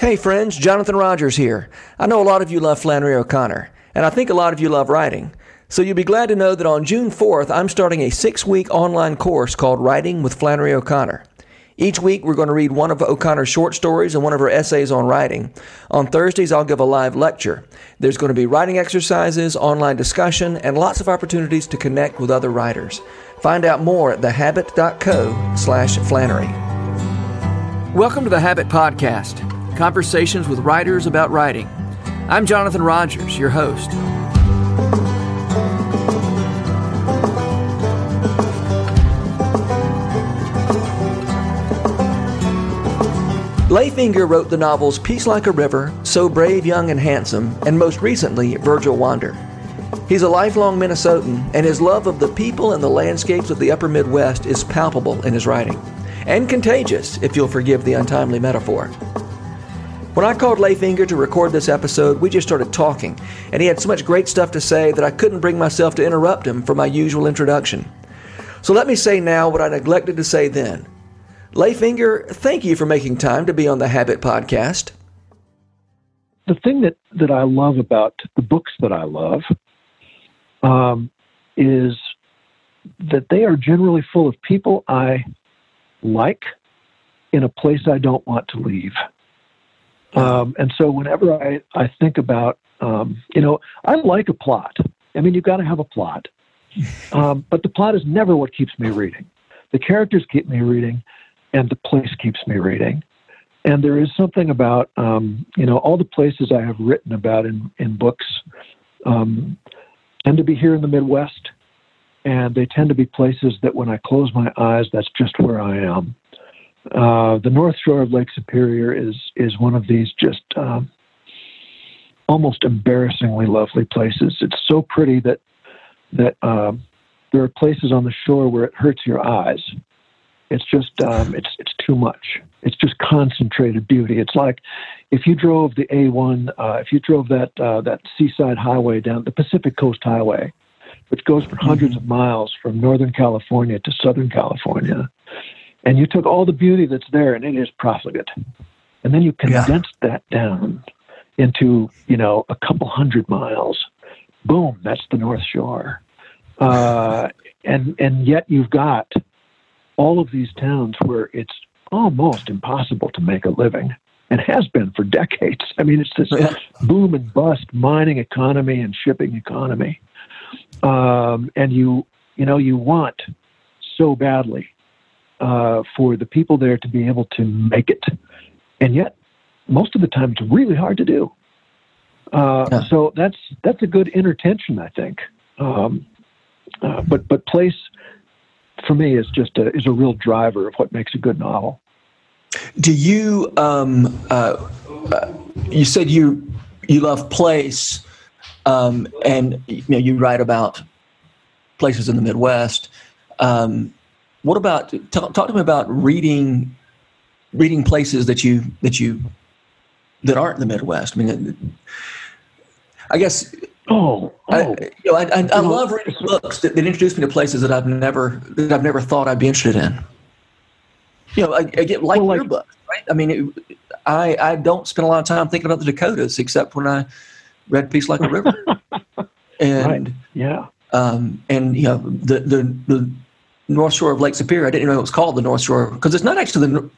Hey friends, Jonathan Rogers here. I know a lot of you love Flannery O'Connor, and I think a lot of you love writing. So you'll be glad to know that on June 4th, I'm starting a six week online course called Writing with Flannery O'Connor. Each week, we're going to read one of O'Connor's short stories and one of her essays on writing. On Thursdays, I'll give a live lecture. There's going to be writing exercises, online discussion, and lots of opportunities to connect with other writers. Find out more at thehabit.co slash Flannery. Welcome to the Habit Podcast, conversations with writers about writing. I'm Jonathan Rogers, your host. Leif Enger wrote the novels Peace Like a River, So Brave, Young, and Handsome, and most recently, Virgil Wander. He's a lifelong Minnesotan, and his love of the people and the landscapes of the upper Midwest is palpable in his writing. And contagious, if you'll forgive the untimely metaphor. When I called Leif Enger to record this episode, we just started talking, and he had so much great stuff to say that I couldn't bring myself to interrupt him for my usual introduction. So let me say now what I neglected to say then. Leif Enger, thank you for making time to be on the Habit Podcast. The thing that, that I love about the books that I love um, is that they are generally full of people I like in a place I don't want to leave. Um, and so whenever I, I think about, um, you know, I like a plot. I mean, you've got to have a plot. Um, but the plot is never what keeps me reading. The characters keep me reading and the place keeps me reading. And there is something about, um, you know, all the places I have written about in, in books um, tend to be here in the Midwest. And they tend to be places that when I close my eyes, that's just where I am. Uh, the North Shore of Lake Superior is is one of these just um, almost embarrassingly lovely places. It's so pretty that that um, there are places on the shore where it hurts your eyes. It's just um, it's it's too much. It's just concentrated beauty. It's like if you drove the A1, uh, if you drove that uh, that seaside highway down the Pacific Coast Highway, which goes for 100s mm-hmm. of miles from Northern California to Southern California, and you took all the beauty that's there and it is profligate, and then you condensed yeah. that down into you know a couple hundred miles. Boom, that's the North Shore. Uh, and and yet you've got all of these towns where it's almost impossible to make a living and has been for decades. I mean, it's this yeah. boom and bust mining economy and shipping economy. Um, and you, you know, you want so badly uh, for the people there to be able to make it. And yet, most of the time, it's really hard to do. Uh, yeah. So that's that's a good inner tension, I think. Um, uh, but but place for me is just a, is a real driver of what makes a good novel. Do you um, uh, uh, you said you you love place um, and you know you write about places in the Midwest. Um, what about talk, talk to me about reading reading places that you that you that aren't in the Midwest? I mean, I guess Oh, oh. I, you know, I, I, I love reading books that, that, introduce me to places that I've never that I've never thought I'd be interested in. You know, I, I get like, well, like your book, right? I mean, it, I I don't spend a lot of time thinking about the Dakotas except when I read Peace Like a River, and right. yeah, um, and you know the the the North Shore of Lake Superior. I didn't know it was called the North Shore because it's not actually the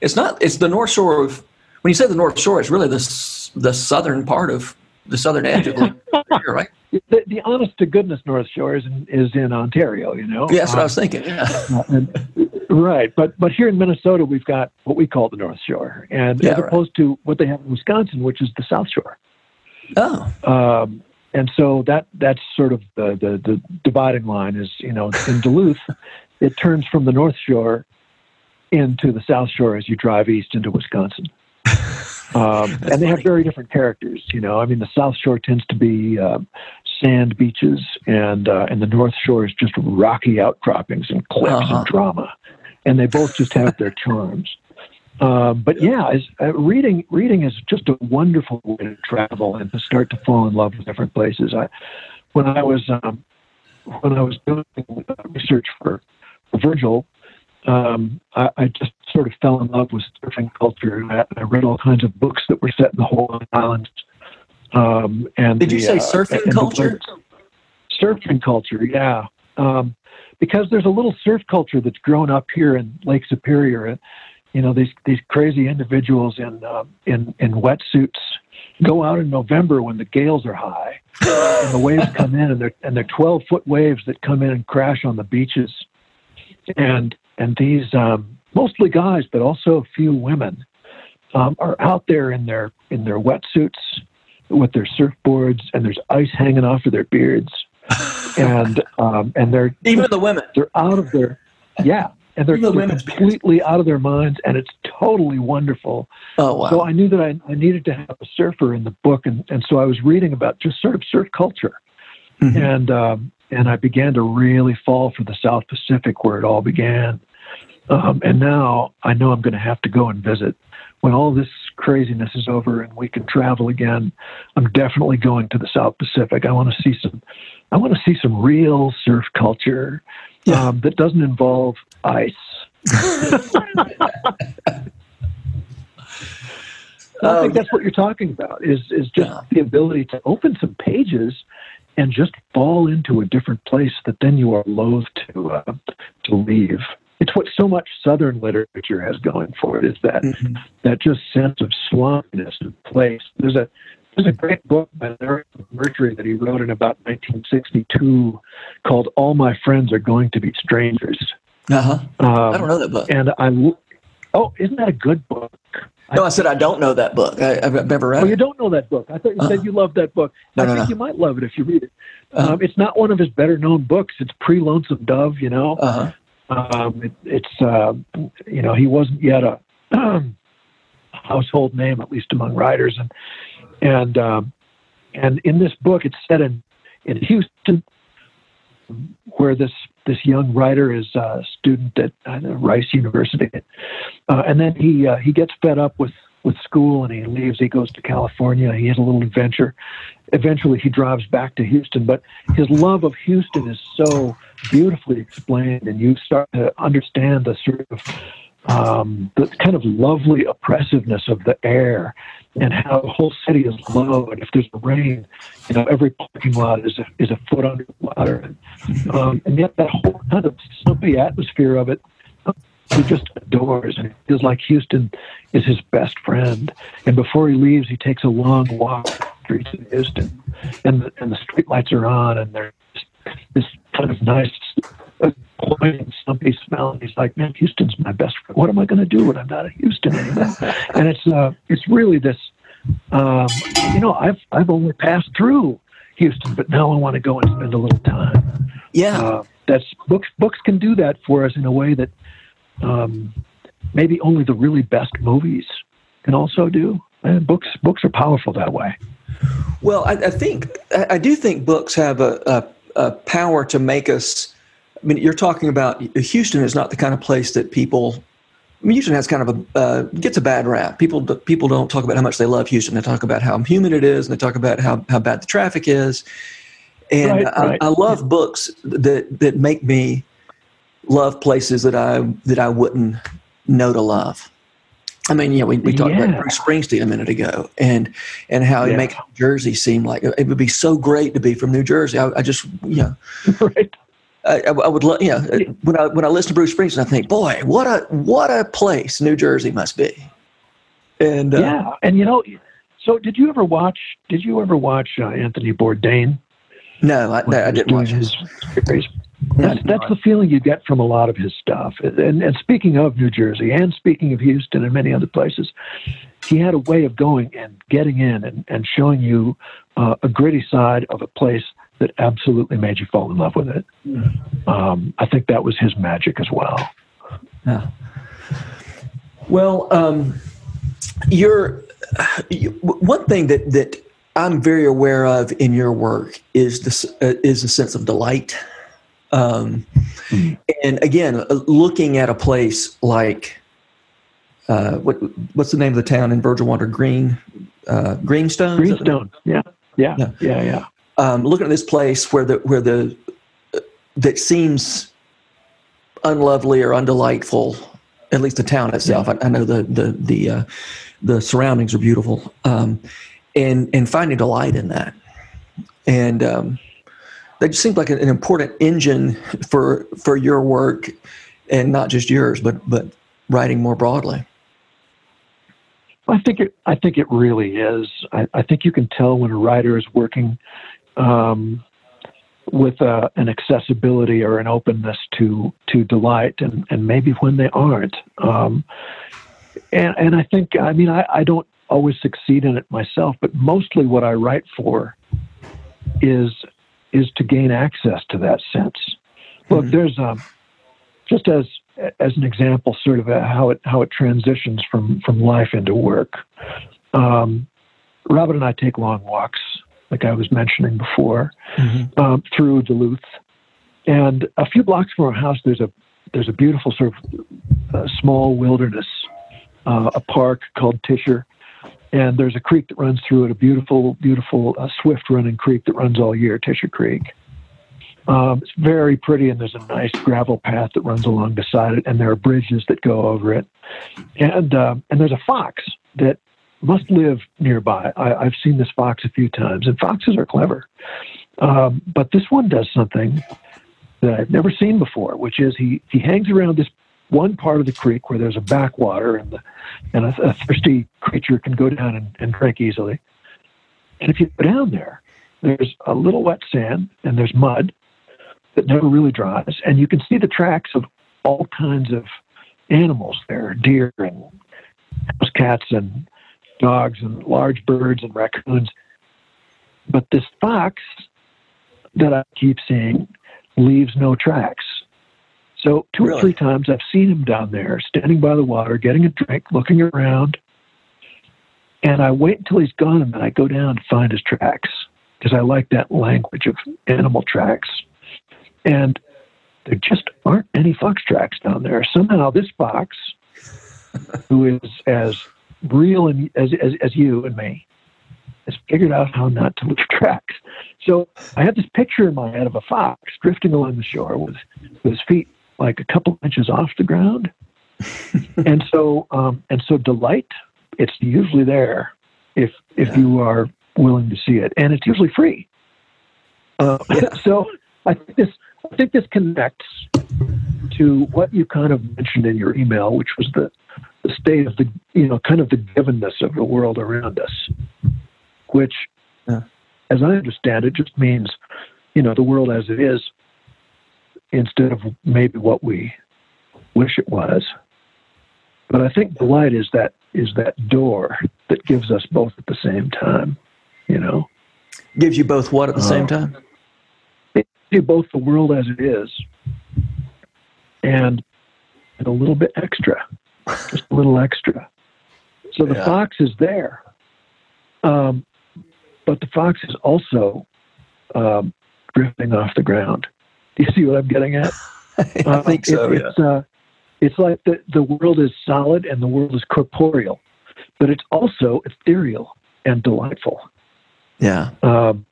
it's not it's the North Shore of when you say the North Shore, it's really the the southern part of the southern edge of Lake Superior, right? The, the, honest to goodness North Shore is in, is in Ontario, you know. Yeah, that's what I was um, thinking. Yeah. and, right, but but here in Minnesota, we've got what we call the North Shore, and yeah, as opposed to what they have in Wisconsin, which is the South Shore. Oh. Um, and so that that's sort of the, the the dividing line is you know in Duluth, it turns from the North Shore into the South Shore as you drive east into Wisconsin. Um, and they funny. have very different characters. You know, I mean, the South Shore tends to be uh, sand beaches, and uh, and the North Shore is just rocky outcroppings and cliffs uh-huh. and drama, and they both just have their charms. Um, but yeah, as, uh, reading reading is just a wonderful way to travel and to start to fall in love with different places. I, when I was um, when I was doing research for, for Virgil, um, I, I, just sort of fell in love with surfing culture. I, I, read all kinds of books that were set in the Hawaiian Islands. Um, and did the, you say uh, surfing uh, culture? surfing culture, yeah. Um, because there's a little surf culture that's grown up here in Lake Superior. And, you know, these these crazy individuals in uh, in in wetsuits go out in November when the gales are high and the waves come in and they're and they're 12 foot waves that come in and crash on the beaches. And and these um, mostly guys but also a few women um, are out there in their in their wetsuits with their surfboards and there's ice hanging off of their beards. And um, and they're even the women. they're out of their yeah and they're, the they're completely out of their minds, and it's totally wonderful. Oh wow! So I knew that I, I needed to have a surfer in the book, and, and so I was reading about just sort of surf culture, mm-hmm. and um, and I began to really fall for the South Pacific where it all began. Um, and now I know I'm going to have to go and visit when all this craziness is over and we can travel again. I'm definitely going to the South Pacific. I want to see some. I want to see some real surf culture yeah. um, that doesn't involve ice. I think that's what you're talking about is is just yeah. the ability to open some pages and just fall into a different place that then you are loath to uh, to leave. It's what so much Southern literature has going for it is that mm-hmm. that just sense of swampiness and place. There's a there's a great book by Larry McMurtry that he wrote in about 1962 called "All My Friends Are Going to Be Strangers." Uh huh. Um, I don't know that book. And I, oh, isn't that a good book? No, I said I don't know that book. I, have never read. Oh, it. you don't know that book. I thought you uh said uh-huh. you loved that book. No, I no, think no. you might love it if you read it. Uh-huh. Um, it's not one of his better known books. It's pre Lonesome Dove. You know. Uh-huh. Um, it, it's uh, you know he wasn't yet a household name, at least among writers, and and um, and in this book, it's set in in Houston, where this this young writer is a student at Rice University, uh, and then he uh, he gets fed up with with school and he leaves. He goes to California. He has a little adventure. Eventually, he drives back to Houston. But his love of Houston is so beautifully explained, and you start to understand the sort of um, the kind of lovely oppressiveness of the air and how the whole city is low. And if there's rain, you know, every parking lot is a, is a foot underwater. And, um, and yet that whole kind of slumpy atmosphere of it, he just adores. And it feels like Houston is his best friend. And before he leaves, he takes a long walk streets of Houston. And the, and the street lights are on and there's this kind of nice stumpy smell. And he's like, man, Houston's my best friend. What am I going to do when I'm not in Houston anymore? and it's uh, it's really this. Um, you know, I've I've only passed through Houston, but now I want to go and spend a little time. Yeah, uh, that's books. Books can do that for us in a way that um, maybe only the really best movies can also do. And books books are powerful that way. Well, I, I think I do think books have a, a, a power to make us I mean, you're talking about Houston is not the kind of place that people. I mean, Houston has kind of a uh, gets a bad rap. People people don't talk about how much they love Houston. They talk about how humid it is, and they talk about how, how bad the traffic is. And right, I, right. I, love books that that make me love places that I that I wouldn't know to love. I mean, you know, we, we talked yeah. about Bruce Springsteen a minute ago, and and how yeah. he makes Jersey seem like it would be so great to be from New Jersey. I, I just, you know, right. I, I would love, you know, when I when I listen to Bruce Springsteen, I think, boy, what a what a place New Jersey must be. And uh, yeah, and you know, so did you ever watch? Did you ever watch uh, Anthony Bourdain? No, I, I didn't watch his series. That's, that's the feeling you get from a lot of his stuff. And, and speaking of New Jersey, and speaking of Houston and many other places, he had a way of going and getting in and, and showing you uh, a gritty side of a place that absolutely made you fall in love with it. Um, I think that was his magic as well. Yeah. Well, um, you're you, one thing that that I'm very aware of in your work is this uh, is a sense of delight. Um, mm-hmm. And again, uh, looking at a place like uh, what what's the name of the town in Virgil Wander Green uh, Greenstone? Greenstone. Yeah. Yeah. Yeah. Yeah. Yeah um, looking at this place where the where the that seems unlovely or undelightful. At least the town itself. I, I know the the the uh, the surroundings are beautiful, um, and and finding delight in that, and um, that just seems like an, an important engine for for your work, and not just yours, but but writing more broadly. I think it. I think it really is. I, I think you can tell when a writer is working um, with uh, an accessibility or an openness to to delight, and, and maybe when they aren't. Um, and and I think I mean I, I don't always succeed in it myself, but mostly what I write for is is to gain access to that sense. Look, mm-hmm. there's um, just as as an example, sort of how it how it transitions from from life into work. Um, Robin and I take long walks, like I was mentioning before, mm-hmm. um, through Duluth, and a few blocks from our house, there's a there's a beautiful sort of uh, small wilderness, uh, a park called Tischer, and there's a creek that runs through it, a beautiful, beautiful, uh, swift running creek that runs all year, Tischer Creek. Um, it's very pretty, and there's a nice gravel path that runs along beside it, and there are bridges that go over it, and uh, and there's a fox that must live nearby. I, have seen this fox a few times, and foxes are clever, um, but this one does something that I've never seen before, which is he he hangs around this one part of the creek where there's a backwater, and the and a, a thirsty creature can go down and, and drink easily. And if you go down there, there's a little wet sand and there's mud that never really dries, and you can see the tracks of all kinds of animals there deer and house cats and dogs and large birds and raccoons. But this fox that I keep seeing leaves no tracks. So, two really? or three times I've seen him down there, standing by the water, getting a drink, looking around. And I wait until he's gone and then I go down to find his tracks because I like that language of animal tracks and there just aren't any fox tracks down there. Somehow, this fox, who is as real and as, as, as you and me, has figured out how not to leave tracks. So I have this picture in my head of a fox drifting along the shore with, with his feet like a couple inches off the ground. and so, um, and so delight, it's usually there if if yeah. you are willing to see it, and it's usually free. Uh, yeah. So I think this I think this connects to what you kind of mentioned in your email, which was the, the state of the, you know, kind of the givenness of the world around us, which, yeah. as I understand it, just means, you know, the world as it is instead of maybe what we wish it was. But I think delight is that is that door that gives us both at the same time, you know. Gives you both what at the uh, same time? see both the world as it is and a little bit extra, just a little extra. So the yeah. fox is there, um, but the fox is also um, drifting off the ground. Do you see what I'm getting at? I uh, think so. It, yeah. It's, uh, it's like the, the world is solid and the world is corporeal, but it's also ethereal and delightful. Yeah. Um,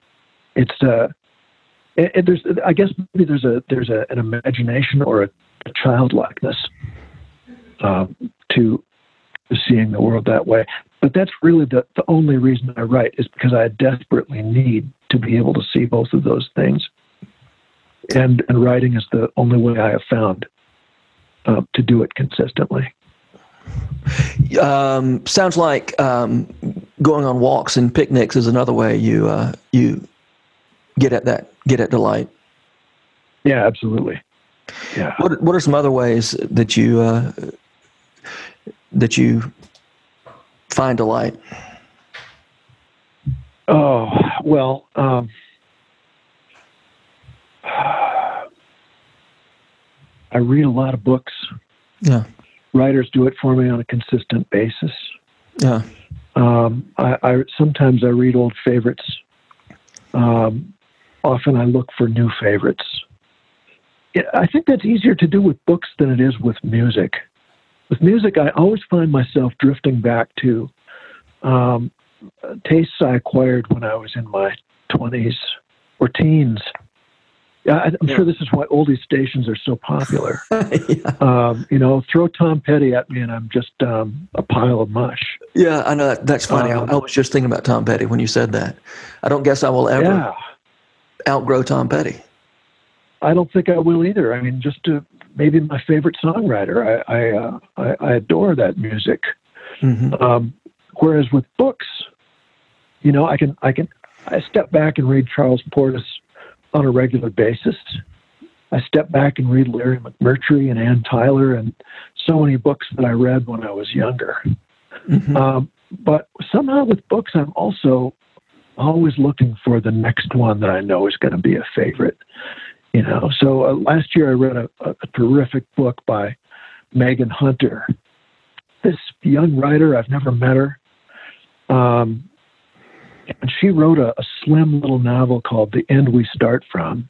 it's uh, and, and there's, I guess maybe there's a there's a, an imagination or a, a childlikeness um, to, seeing the world that way. But that's really the, the only reason I write is because I desperately need to be able to see both of those things. And, and writing is the only way I have found uh, to do it consistently. Um, sounds like um, going on walks and picnics is another way you uh, you get at that get at delight. Yeah, absolutely. Yeah. What What are some other ways that you uh, that you find delight? Oh well, um, I read a lot of books. Yeah. Writers do it for me on a consistent basis. Yeah. Um, I, I, sometimes I read old favorites. Um, often I look for new favorites. I think that's easier to do with books than it is with music. With music, I always find myself drifting back to um, tastes I acquired when I was in my 20s or teens. Yeah, I'm yeah. sure this is why oldie stations are so popular. yeah. um, you know, throw Tom Petty at me, and I'm just um, a pile of mush. Yeah, I know that, that's funny. Um, I, I, was just thinking about Tom Petty when you said that. I don't guess I will ever yeah. Outgrow Tom Petty. I don't think I will either. I mean, just to, maybe my favorite songwriter. I I, uh, I, I adore that music. Mm-hmm. Um, whereas with books, you know, I can I can I step back and read Charles Portis on a regular basis. I step back and read Larry McMurtry and Anne Tyler and so many books that I read when I was younger. Mm-hmm. Um, but somehow with books, I'm also always looking for the next one that I know is going to be a favorite. You know, so uh, last year I read a, a, a terrific book by Megan Hunter. This young writer, I've never met her. Um, and she wrote a, a, slim little novel called The End We Start From,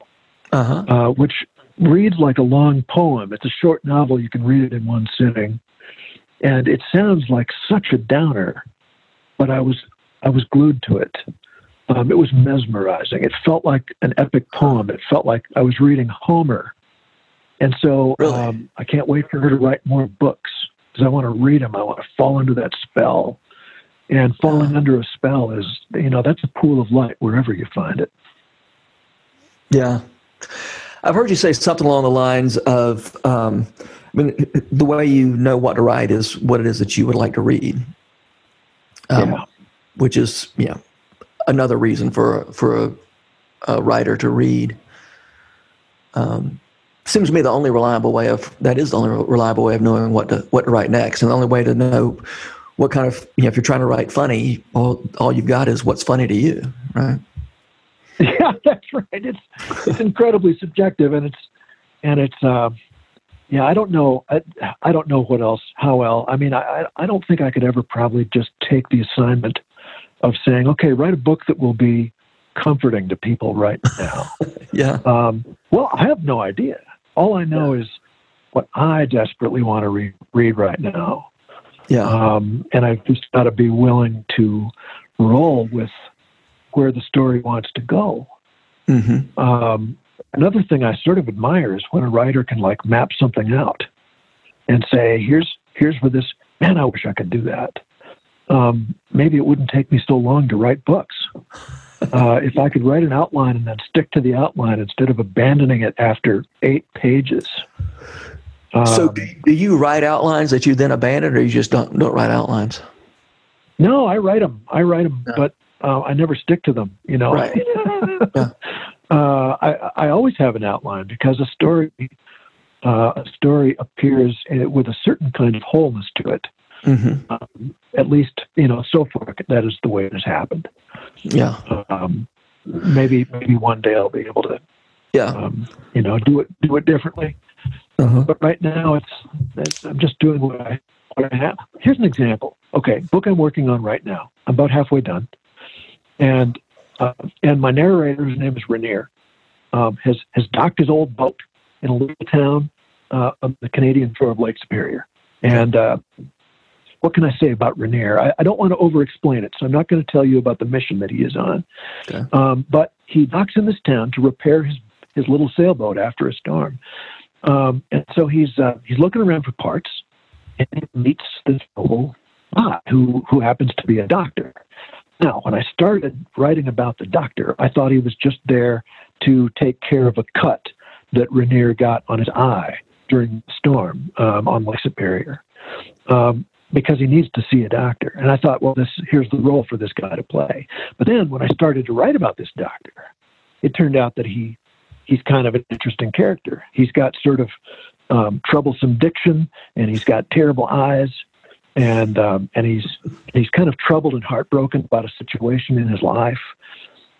uh-huh. uh, which reads like a long poem. It's a short novel. You can read it in one sitting. And it sounds like such a downer, but I was I was glued to it. Um, it was mesmerizing. It felt like an epic poem. It felt like I was reading Homer. And so really? um, I can't wait for her to write more books because I want to read them. I want to fall into that spell. And falling under a spell is, you know, that's a pool of light wherever you find it. Yeah. I've heard you say something along the lines of, um, I mean, the way you know what to write is what it is that you would like to read. Um, yeah. Which is, yeah, another reason for for a, a writer to read. Um, seems to me the only reliable way of that is the only reliable way of knowing what to what to write next, and the only way to know what kind of you know if you're trying to write funny, all all you've got is what's funny to you, right? Yeah, that's right. It's it's incredibly subjective, and it's and it's uh, yeah. I don't know. I, I don't know what else. How well? I mean, I I don't think I could ever probably just take the assignment of saying, okay, write a book that will be comforting to people right now. yeah. Um, well, I have no idea. All I know yeah. is what I desperately want to re- read right now. Yeah. Um, and I've just got to be willing to roll with where the story wants to go. Mm-hmm. Um, another thing I sort of admire is when a writer can like map something out and say, "Here's here's where this man. I wish I could do that." Um, maybe it wouldn't take me so long to write books. Uh, if I could write an outline and then stick to the outline instead of abandoning it after eight pages. Um, so, do you write outlines that you then abandon, or you just don't don't write outlines? No, I write them. I write them, but uh, I never stick to them. You know, right. yeah. uh, I I always have an outline because a story uh, a story appears with a certain kind of wholeness to it. Mm-hmm. Um, at least, you know, so far that is the way it has happened. Yeah. Um, maybe maybe one day I'll be able to. Yeah. Um, you know, do it do it differently. Uh-huh. But right now, it's, it's, I'm just doing what I what I have. Here's an example. Okay, book I'm working on right now. I'm about halfway done, and uh, and my narrator, his name is Rainier, um, has has docked his old boat in a little town uh, of the Canadian shore of Lake Superior. And uh, what can I say about Rainier? I, I don't want to over explain it, so I'm not going to tell you about the mission that he is on. Okay. Um, but he docks in this town to repair his, his little sailboat after a storm. Um, and so he's uh, he's looking around for parts, and he meets this fellow who who happens to be a doctor. Now, when I started writing about the doctor, I thought he was just there to take care of a cut that Rainier got on his eye during the storm um, on Lake Superior, um, because he needs to see a doctor. And I thought, well, this here's the role for this guy to play. But then when I started to write about this doctor, it turned out that he he's kind of an interesting character. He's got sort of um, troublesome diction, and he's got terrible eyes, and um, and he's he's kind of troubled and heartbroken about a situation in his life.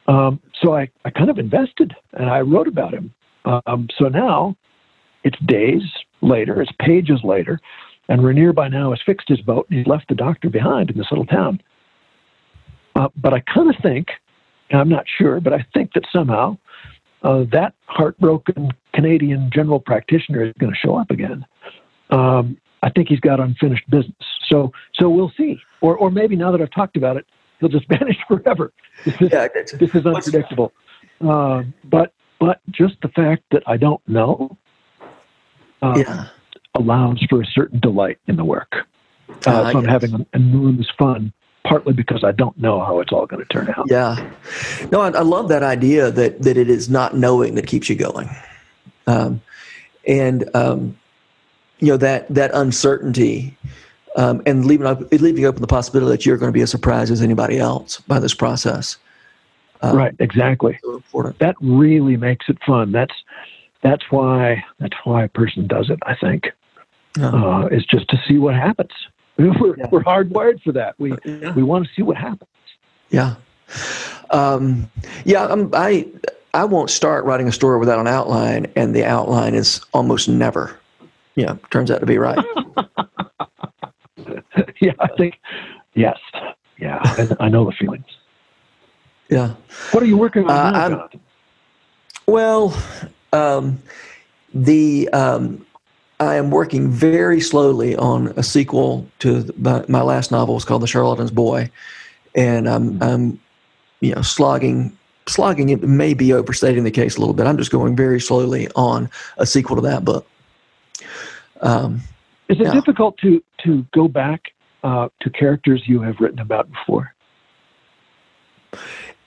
Um, so I, I kind of invested, and I wrote about him. Um, so now it's days later, it's pages later, and Rainier by now has fixed his boat and he's left the doctor behind in this little town. Uh, but I kind of think, I'm not sure, but I think that somehow uh, that heartbroken Canadian general practitioner is going to show up again. Um, I think he's got unfinished business. So, so we'll see. Or, or maybe now that I've talked about it, he'll just vanish forever. This is, yeah, this is unpredictable. Uh, but, but just the fact that I don't know uh, Yeah. Allows for a certain delight in the work. Uh, Uh, so I'm yes. having enormous fun, partly because I don't know how it's all going to turn out. Yeah. No, I, I love that idea that that it is not knowing that keeps you going, um, and um, you know that that uncertainty, um, and leaving up, leaving open the possibility that you're going to be as surprised as anybody else by this process. Um, Right, exactly. So. That really makes it fun. That's that's why that's why a person does it. I think. Uh, is just to see what happens. We're Yeah. we're hardwired for that. We Yeah. we want to see what happens. Yeah. Um, yeah, I'm, I I won't start writing a story without an outline, and the outline is almost never, you know, turns out to be right. yeah, I think yes. Yeah, and I know the feelings. yeah. What are you working on Uh, now, Well, um, the um, I am working very slowly on a sequel to my, my last novel. It's called The Charlatan's Boy, and I'm, I'm you know slogging slogging. It may be overstating the case a little bit. I'm just going very slowly on a sequel to that book. Um, Is it yeah. difficult to to go back uh, to characters you have written about before?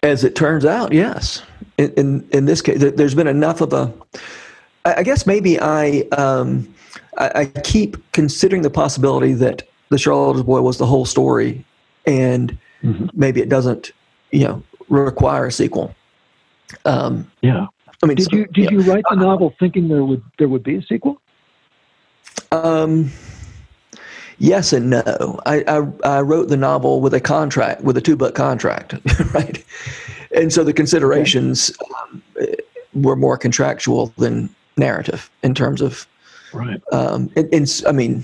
As it turns out, yes. In in, in this case, there- there's been enough of a I guess maybe I um, I, I keep considering the possibility that the Charlatan's Boy was the whole story, and Mhm. maybe it doesn't, you know, require a sequel. Um, Yeah. I mean, Did so- you did you write the novel thinking there would there would be a sequel? Um, yes and no. I, I I wrote the novel with a contract, with a two book contract, right? And so the considerations um, were more contractual than narrative in terms of. Right. Um, and, and I mean,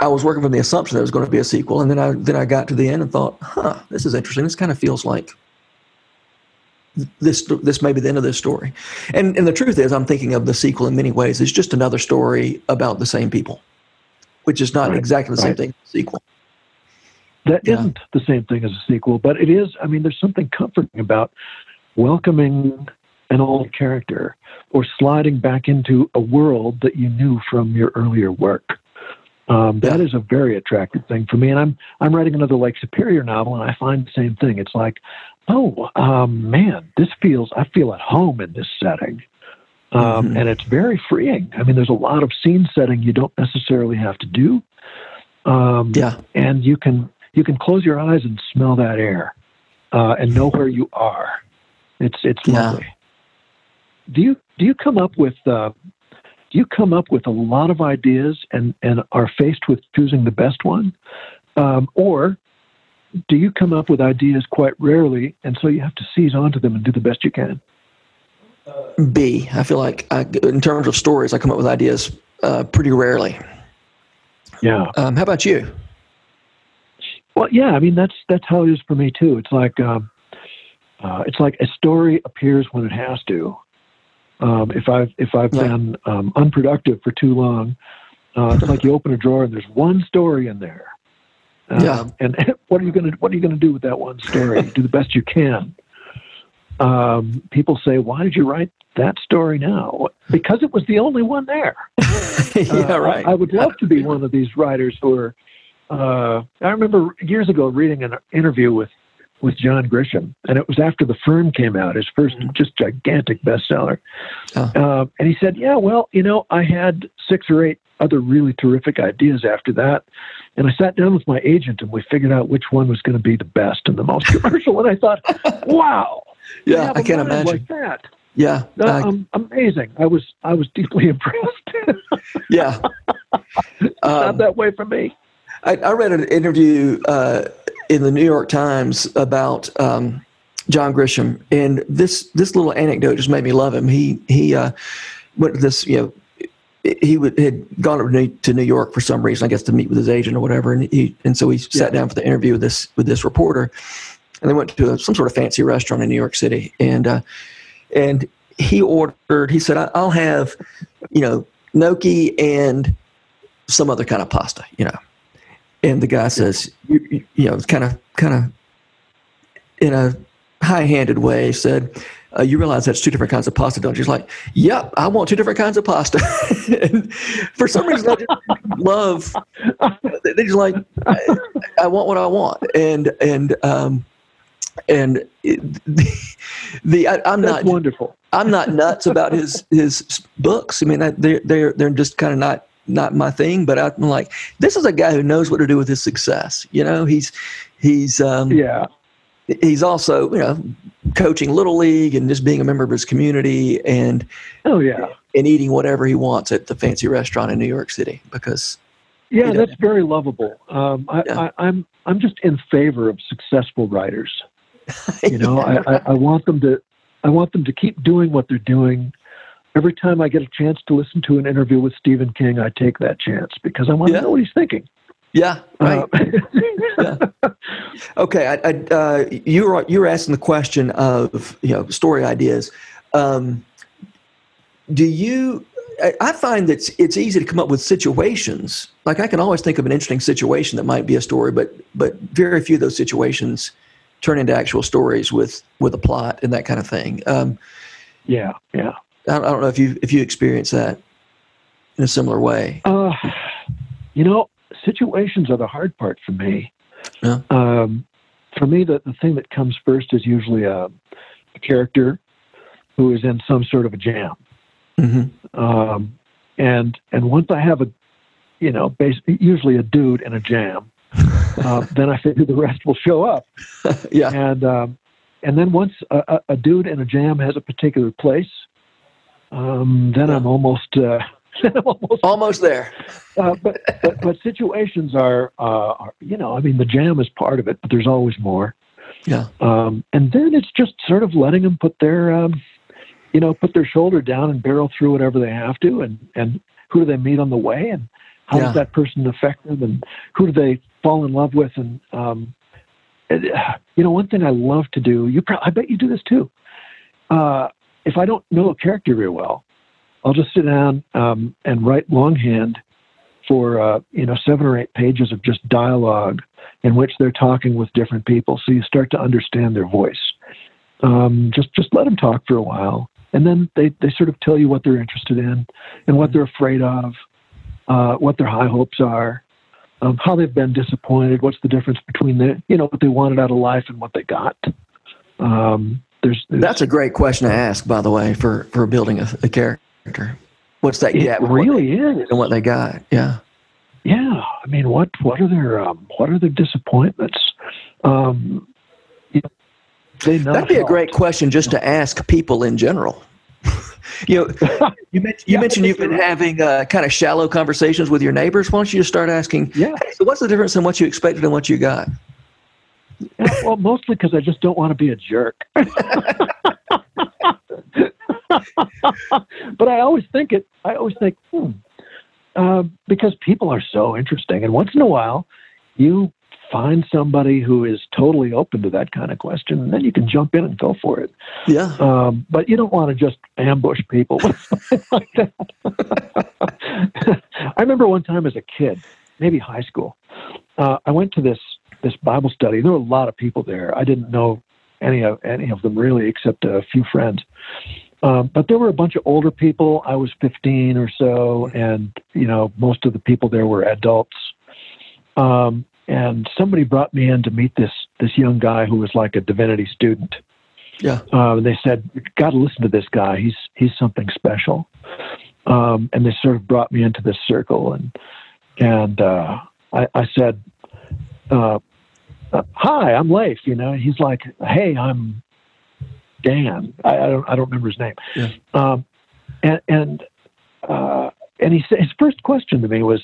I was working from the assumption there was going to be a sequel, and then I then I got to the end and thought, huh, this is interesting. This kind of feels like this this may be the end of this story. And and the truth is, I'm thinking of the sequel in many ways. It's just another story about the same people, which is not Right, exactly the same thing. as a Sequel. That Yeah. not the same thing as a sequel, but it is. I mean, there's something comforting about welcoming an old character or sliding back into a world that you knew from your earlier work. Um, that is a very attractive thing for me. And I'm I'm writing another Lake Superior novel, and I find the same thing. It's like, oh um, man, this feels I feel at home in this setting. Um, Mhm. And it's very freeing. I mean, there's a lot of scene setting you don't necessarily have to do. Um, Yeah, and you can you can close your eyes and smell that air uh, and know where you are. It's it's Yeah. lovely. Do you do you come up with uh, do you come up with a lot of ideas and and are faced with choosing the best one, um, or do you come up with ideas quite rarely and so you have to seize onto them and do the best you can? B. I feel like I, in terms of stories, I come up with ideas uh, pretty rarely. Yeah. Um, how about you? Well, yeah, I mean that's that's how it is for me too. It's like um, uh, it's like a story appears when it has to. Um, if I've if I've Yeah. been um, unproductive for too long, uh, it's like you open a drawer and there's one story in there. Um, Yeah. And what are you gonna what are you gonna do with that one story? do the best you can. Um, people say, "Why did you write that story now?" Because it was the only one there. yeah, Uh, right. I, I would love to be one of these writers who are. Uh, I remember years ago reading an interview with with John Grisham, and it was after The Firm came out, his 1st just gigantic bestseller. Oh. Uh, and he said, "Yeah, well, you know, I had six or eight other really terrific ideas after that, and I sat down with my agent, and we figured out which one was going to be the best and the most commercial." and I thought, "Wow, yeah, I can't imagine. like that." yeah, Uh, um, amazing! I was I was deeply impressed. yeah. Not Um, that way for me. I, I read an interview uh, in the New York Times about um, John Grisham, and this this little anecdote just made me love him. He he uh, went to this, you know, he would, had gone to New, to New York for some reason, I guess, to meet with his agent or whatever, and he and so he sat down for the interview with this with this reporter, and they went to some sort of fancy restaurant in New York City, and uh, and he ordered. He said, "I- "I'll have, you know, gnocchi and some other kind of pasta, you know." And the guy says, you, you, you know, kind of, kind of in a high-handed way said, uh, "You realize that's two different kinds of pasta, don't you?" She's like, "Yep, I want two different kinds of pasta." and for some reason, I just love. They just like, I, I, want what I want, and and um, and it, the, the I, am not wonderful. I'm not nuts about his his books. I mean, they're they're they're just kind of not not my thing. But I'm like, this is a guy who knows what to do with his success. You know, he's he's um, yeah. He's also, you know, coaching little league and just being a member of his community and oh yeah, and eating whatever he wants at the fancy restaurant in New York City because yeah, that's very lovable. Um, I, yeah. I, I'm I'm just in favor of successful writers. You know, yeah. I, I, I want them to I want them to keep doing what they're doing. Every time I get a chance to listen to an interview with Stephen King, I take that chance because I want yeah. to know what he's thinking. Yeah, right. Uh, yeah. Okay, I, I, uh, you were you were asking the question of you know story ideas. Um, do you? I, I find that it's, it's easy to come up with situations. Like I can always think of an interesting situation that might be a story, but but very few of those situations turn into actual stories with with a plot and that kind of thing. Um, yeah, yeah. I, don't know if you if you experience that in a similar way. Uh, you know, situations are the hard part for me. Yeah. Um, for me, the, the thing that comes first is usually a, a character who is in some sort of a jam. Mm-hmm. Um, and and once I have a, you know, basically usually a dude in a jam, uh, then I figure the rest will show up. yeah. And um, and then once a, a, dude in a jam has a particular place, um, then. I'm almost. Uh, almost, almost there. uh, but, but, but situations are, uh, are, you know, I mean, the jam is part of it, but there's always more. Yeah. Um, and then it's just sort of letting them put their, um, you know, put their shoulder down and barrel through whatever they have to, and and who do they meet on the way, and how yeah. does that person affect them, and who do they fall in love with, and um, you know, one thing I love to do, you, pro- I bet you do this too. Uh, if I don't know a character very well, I'll just sit down um, and write longhand for uh, you know seven or eight pages of just dialogue in which they're talking with different people, so you start to understand their voice. Um, just just let them talk for a while, and then they they sort of tell you what they're interested in and what they're afraid of, uh, what their high hopes are, um, how they've been disappointed, what's the difference between the you know what they wanted out of life and what they got. Um, there's, there's, that's a great question to ask, by the way, for for building a, a character? What's that gap? really is, and what they got? Yeah, yeah. I mean, what what are their um, what are their disappointments? Um, you know, That'd be a great question just to ask people in general. you know, you, mentioned, you yeah, mentioned you've been having uh, kind of shallow conversations with your neighbors. Why don't you just start asking? Yeah. Hey, so, what's the difference in what you expected and what you got? Well, mostly because I just don't want to be a jerk. but I always think it. I always think, hmm, uh, because people are so interesting, and once in a while, you find somebody who is totally open to that kind of question, and then you can jump in and go for it. Yeah. Um, but you don't want to just ambush people like that. I remember one time as a kid, maybe high school, uh, I went to this this Bible study. There were a lot of people there. I didn't know any of any of them really, except a few friends. Um, but there were a bunch of older people. I was 15 or so, and you know most of the people there were adults. Um, and somebody brought me in to meet this this young guy who was like a divinity student. Yeah. Uh, they said, "Got to listen to this guy. He's he's something special." Um, and they sort of brought me into this circle, and and uh, I, I said, uh, uh, "Hi, I'm Leif." You know, he's like, "Hey, I'm Dan. I, I, don't I don't remember his name. Yeah. Um, and and uh, and he said his first question to me was,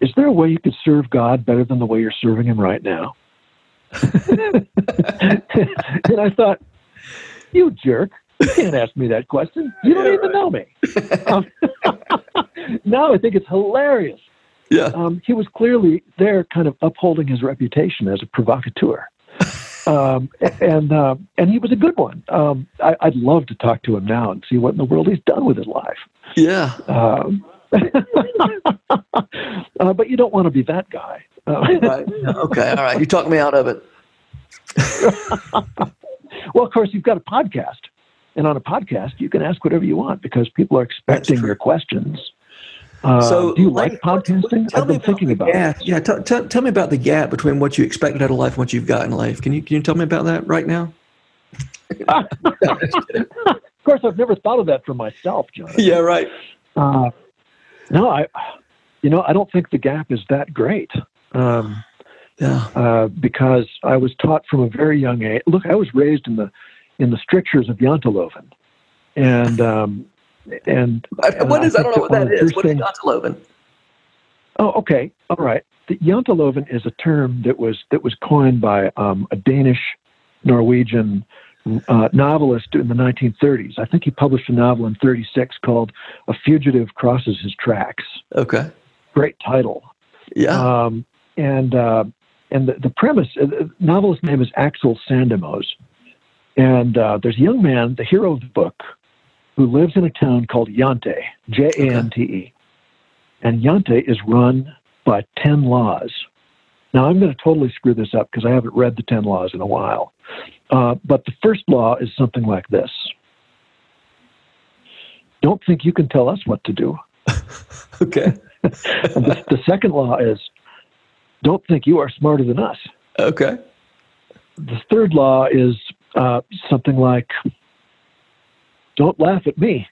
"Is there a way you could serve God better than the way you're serving Him right now?" and I thought, "You jerk! You can't ask me that question. You don't even know me." Um, now I think it's hilarious. Yeah. Um, he was clearly there, kind of upholding his reputation as a provocateur um, and uh, and he was a good one. Um, I, would love to talk to him now and see what in the world he's done with his life. Yeah. Um, uh, but you don't want to be that guy. Uh, right. Okay. All right. You talked me out of it. well, of course, you've got a podcast. And on a podcast, you can ask whatever you want because people are expecting your questions. Uh, so, do you like, like podcasting? I've been thinking about yeah, it. Yeah, t- t- tell me about the gap between what you expected out of life and what you've got in life. Can you can you tell me about that right now? of course, I've never thought of that for myself, John. Yeah, right. Uh, no, I, you know, I don't think the gap is that great. Um, yeah. Uh, because I was taught from a very young age. Look, I was raised in the in the strictures of Janteloven, and um, and what is I, I don't know what that is. What is Janteloven? Oh, okay, all right. The Janteloven is a term that was that was coined by um, a Danish Norwegian uh, novelist in the 1930s. I think he published a novel in 36 called "A Fugitive Crosses His Tracks." Okay, great title. Yeah. Um, and uh, and the, the premise, uh, the novelist's name is Aksel Sandemose, and uh, there's a young man, the hero of the book, who lives in a town called Jante, J A N T E, and Jante is run by ten laws. Now I'm going to totally screw this up because I haven't read the ten laws in a while, uh, but the first law is something like this: Don't think you can tell us what to do. okay. the, the second law is don't think you are smarter than us. Okay. The third law is uh, something like, don't laugh at me.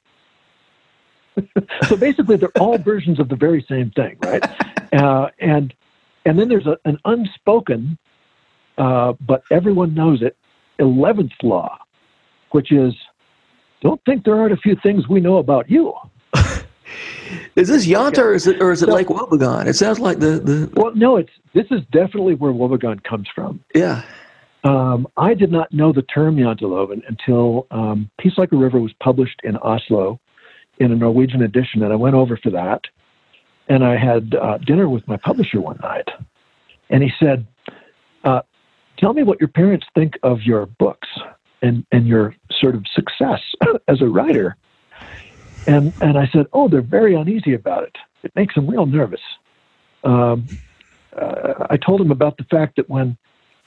so basically, they're all versions of the very same thing, right? Uh, and and then there's a, an unspoken, uh, but everyone knows it, eleventh law, which is, don't think there aren't a few things we know about you. Is this Jante or is it or is it so, Lake Wobegon? It sounds like the, the Well no, it's this is definitely where Wobegon comes from. Yeah. Um, I did not know the term Janteloven until um, Peace Like a River was published in Oslo in a Norwegian edition, and I went over for that. And I had uh, dinner with my publisher one night, and he said, uh, "Tell me what your parents think of your books and and your sort of success as a writer." And, and I said, Oh, they're very uneasy about it. It makes them real nervous. Um, uh, I told him about the fact that when,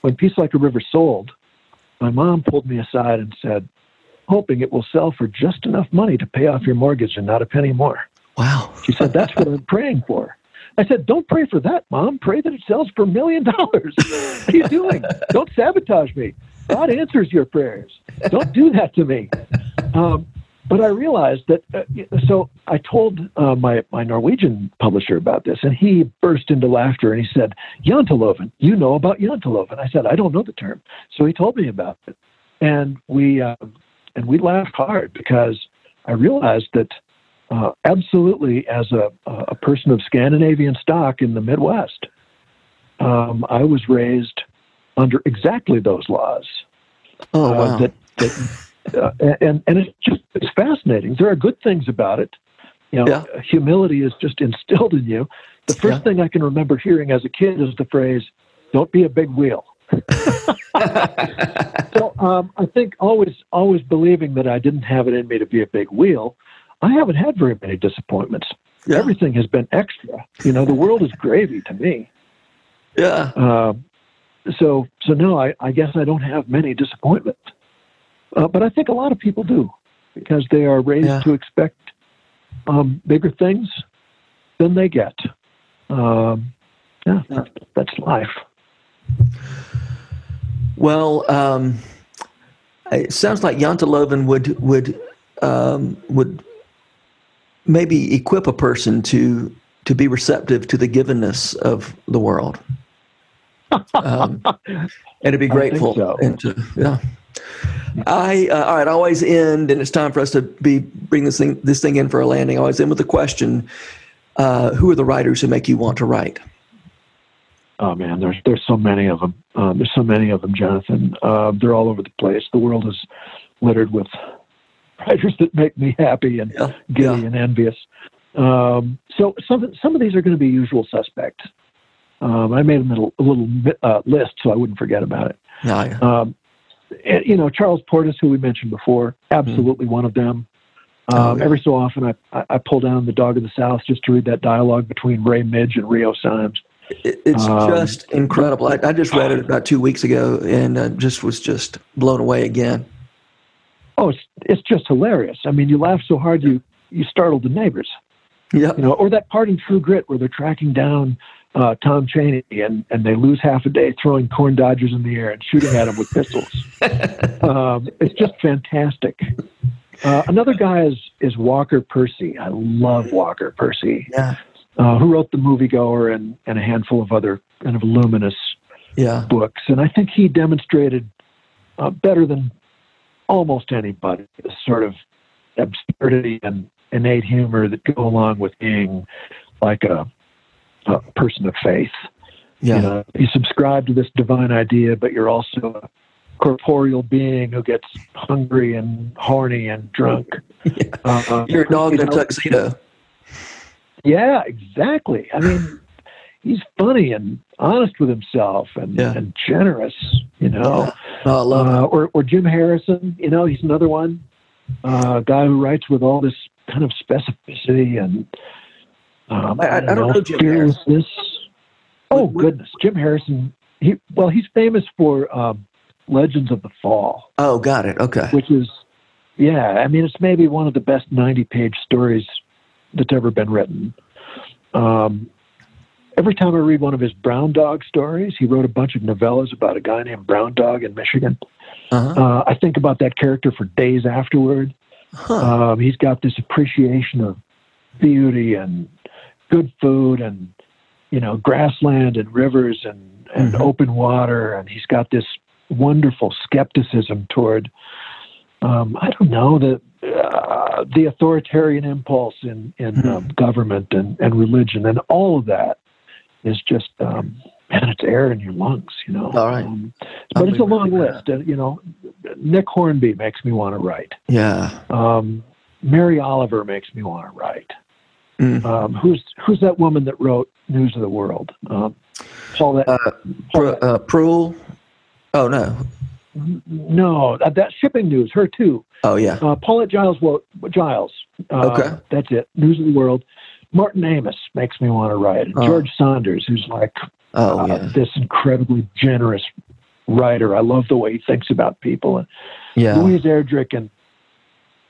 when Peace Like a River sold, my mom pulled me aside and said, hoping it will sell for just enough money to pay off your mortgage and not a penny more. Wow. She said, That's what I'm praying for. I said, Don't pray for that, Mom. Pray that it sells for a million dollars. What are you doing? Don't sabotage me. God answers your prayers. Don't do that to me. Um, but I realized that. Uh, so I told uh, my my Norwegian publisher about this, and he burst into laughter and he said, "Janteloven, you know about Janteloven?" I said, "I don't know the term." So he told me about it, and we uh, and we laughed hard because I realized that uh, absolutely, as a a person of Scandinavian stock in the Midwest, um, I was raised under exactly those laws. Oh uh, wow! that, that uh, and and it's just it's fascinating. There are good things about it. You know, yeah. humility is just instilled in you. The first yeah. thing I can remember hearing as a kid is the phrase, "Don't be a big wheel." so um, I think always always believing that I didn't have it in me to be a big wheel. I haven't had very many disappointments. Yeah. Everything has been extra. You know, the world is gravy to me. Yeah. Uh, so so no, I, I guess I don't have many disappointments. Uh, but I think a lot of people do because they are raised yeah. to expect um, bigger things than they get. Um, yeah, yeah, that's life. Well, um, it sounds like Janteloven would would um, would maybe equip a person to to be receptive to the givenness of the world, um, and to be grateful so. and to yeah. I uh, all right. I always end, and it's time for us to be bring this thing this thing in for a landing. I always end with a question: uh, Who are the writers who make you want to write? Oh man, there's there's so many of them. Um, there's so many of them, Jonathan. Uh, they're all over the place. The world is littered with writers that make me happy and yeah. giddy yeah. and envious. Um, so some some of these are going to be usual suspects. Um, I made a little, a little uh, list so I wouldn't forget about it. No, yeah. um, you know, Charles Portis, who we mentioned before, absolutely mm. one of them. Oh, um, oh, yeah. Every so often, I, I pull down The Dog of the South just to read that dialogue between Ray Midge and Reo Symes. It, it's um, just incredible. I, I, just read it about two weeks ago and uh, just was just blown away again. Oh, it's it's just hilarious. I mean, you laugh so hard you you startled the neighbors. Yeah. You know, or that part in True Grit where they're tracking down uh, Tom Chaney and, and they lose half a day throwing corn dodgers in the air and shooting at him with pistols. um, it's just fantastic. Uh, another guy is is Walker Percy. I love Walker Percy. Yeah. Uh, who wrote The Moviegoer and, and a handful of other kind of luminous yeah. books. And I think he demonstrated uh, better than almost anybody the sort of absurdity and innate humor that go along with being like a, a person of faith. Yeah. You, know, you subscribe to this divine idea, but you're also a corporeal being who gets hungry and horny and drunk. Yeah. Uh, you're a dog in a tuxedo. Yeah, exactly. I mean, he's funny and honest with himself and, yeah. and generous, you know. Yeah. Oh, I love uh, or, or Jim Harrison, you know, he's another one. Uh, guy who writes with all this kind of specificity and um, I, I, don't, I don't know, Jim fearlessness. Oh what, goodness, Jim Harrison. He well, he's famous for um, Legends of the Fall. Oh, got it. Okay. Which is, yeah, I mean, it's maybe one of the best ninety-page stories that's ever been written. Um, every time I read one of his Brown Dog stories, he wrote a bunch of novellas about a guy named Brown Dog in Michigan. Uh-huh. Uh, I think about that character for days afterward. Huh. Um, he's got this appreciation of beauty and good food and you know grassland and rivers and, and mm-hmm. open water, and he's got this wonderful skepticism toward um, I don't know the uh, the authoritarian impulse in in mm-hmm. um, government and, and religion and all of that is just um, man, it's air in your lungs, you know. All right. Um, but it's a long list, and you know, Nick Hornby makes me want to write. Yeah. Um, Mary Oliver makes me want to write. Mm. Um, who's who's that woman that wrote News of the World? Um, Paulette. Uh, uh, Proulx. Oh no. No, that, that, shipping news. Her too. Oh yeah. Uh, Paulette Jiles. Wrote, Jiles. Uh, okay. That's it. News of the World. Martin Amis makes me want to write. Oh. George Saunders, who's like oh, uh, yeah. this incredibly generous writer. I love the way he thinks about people. And yeah. Louise Erdrich and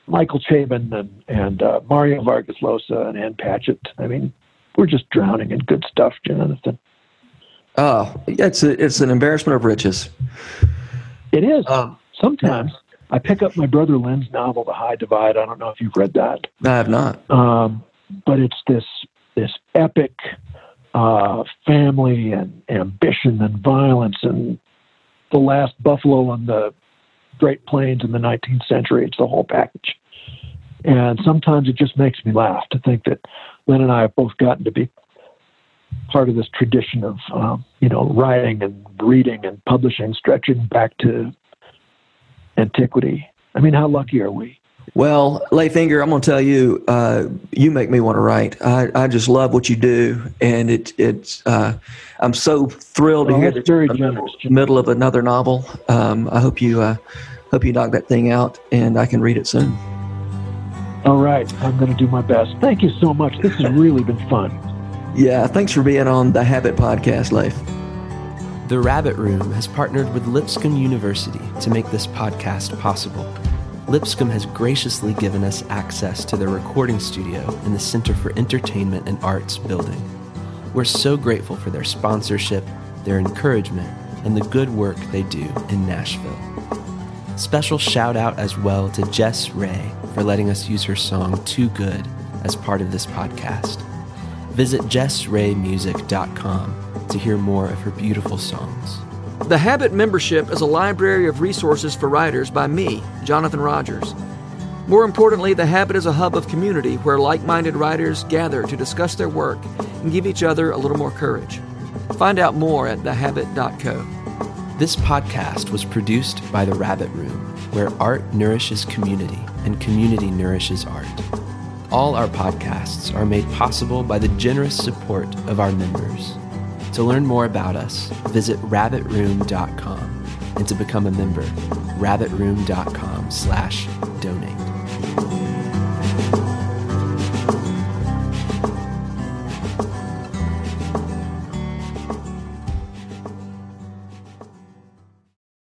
Michael Chabon and, and uh, Mario Vargas Llosa and Ann Patchett. I mean, we're just drowning in good stuff, Jonathan. Oh, it's a, it's an embarrassment of riches. It is. Um, Sometimes I pick up my brother Lin's novel, The High Divide. I don't know if you've read that. I have not. Um, but it's this this epic uh, family and ambition and violence and the last buffalo on the Great Plains in the 19th century. It's the whole package. And sometimes it just makes me laugh to think that Lin and I have both gotten to be part of this tradition of, um, you know, writing and reading and publishing, stretching back to antiquity. I mean, how lucky are we? Well, Finger, I'm going to tell you, uh, you make me want to write. I, I just love what you do, and it, it's. Uh, I'm so thrilled well, to hear that you're in the middle of another novel. Um, I hope you uh, hope you knock that thing out, and I can read it soon. All right, I'm going to do my best. Thank you so much. This has really been fun. Yeah, thanks for being on the Habit Podcast, Leif. The Rabbit Room has partnered with Lipscomb University to make this podcast possible. Lipscomb has graciously given us access to their recording studio in the Center for Entertainment and Arts building. We're so grateful for their sponsorship, their encouragement, and the good work they do in Nashville. Special shout out as well to Jess Ray for letting us use her song Too Good as part of this podcast. Visit jessraymusic.com to hear more of her beautiful songs. The Habit membership is a library of resources for writers by me, Jonathan Rogers. More importantly, The Habit is a hub of community where like minded writers gather to discuss their work and give each other a little more courage. Find out more at thehabit.co. This podcast was produced by The Rabbit Room, where art nourishes community and community nourishes art. All our podcasts are made possible by the generous support of our members. To learn more about us, visit rabbitroom.com and to become a member, rabbitroom.com slash donate.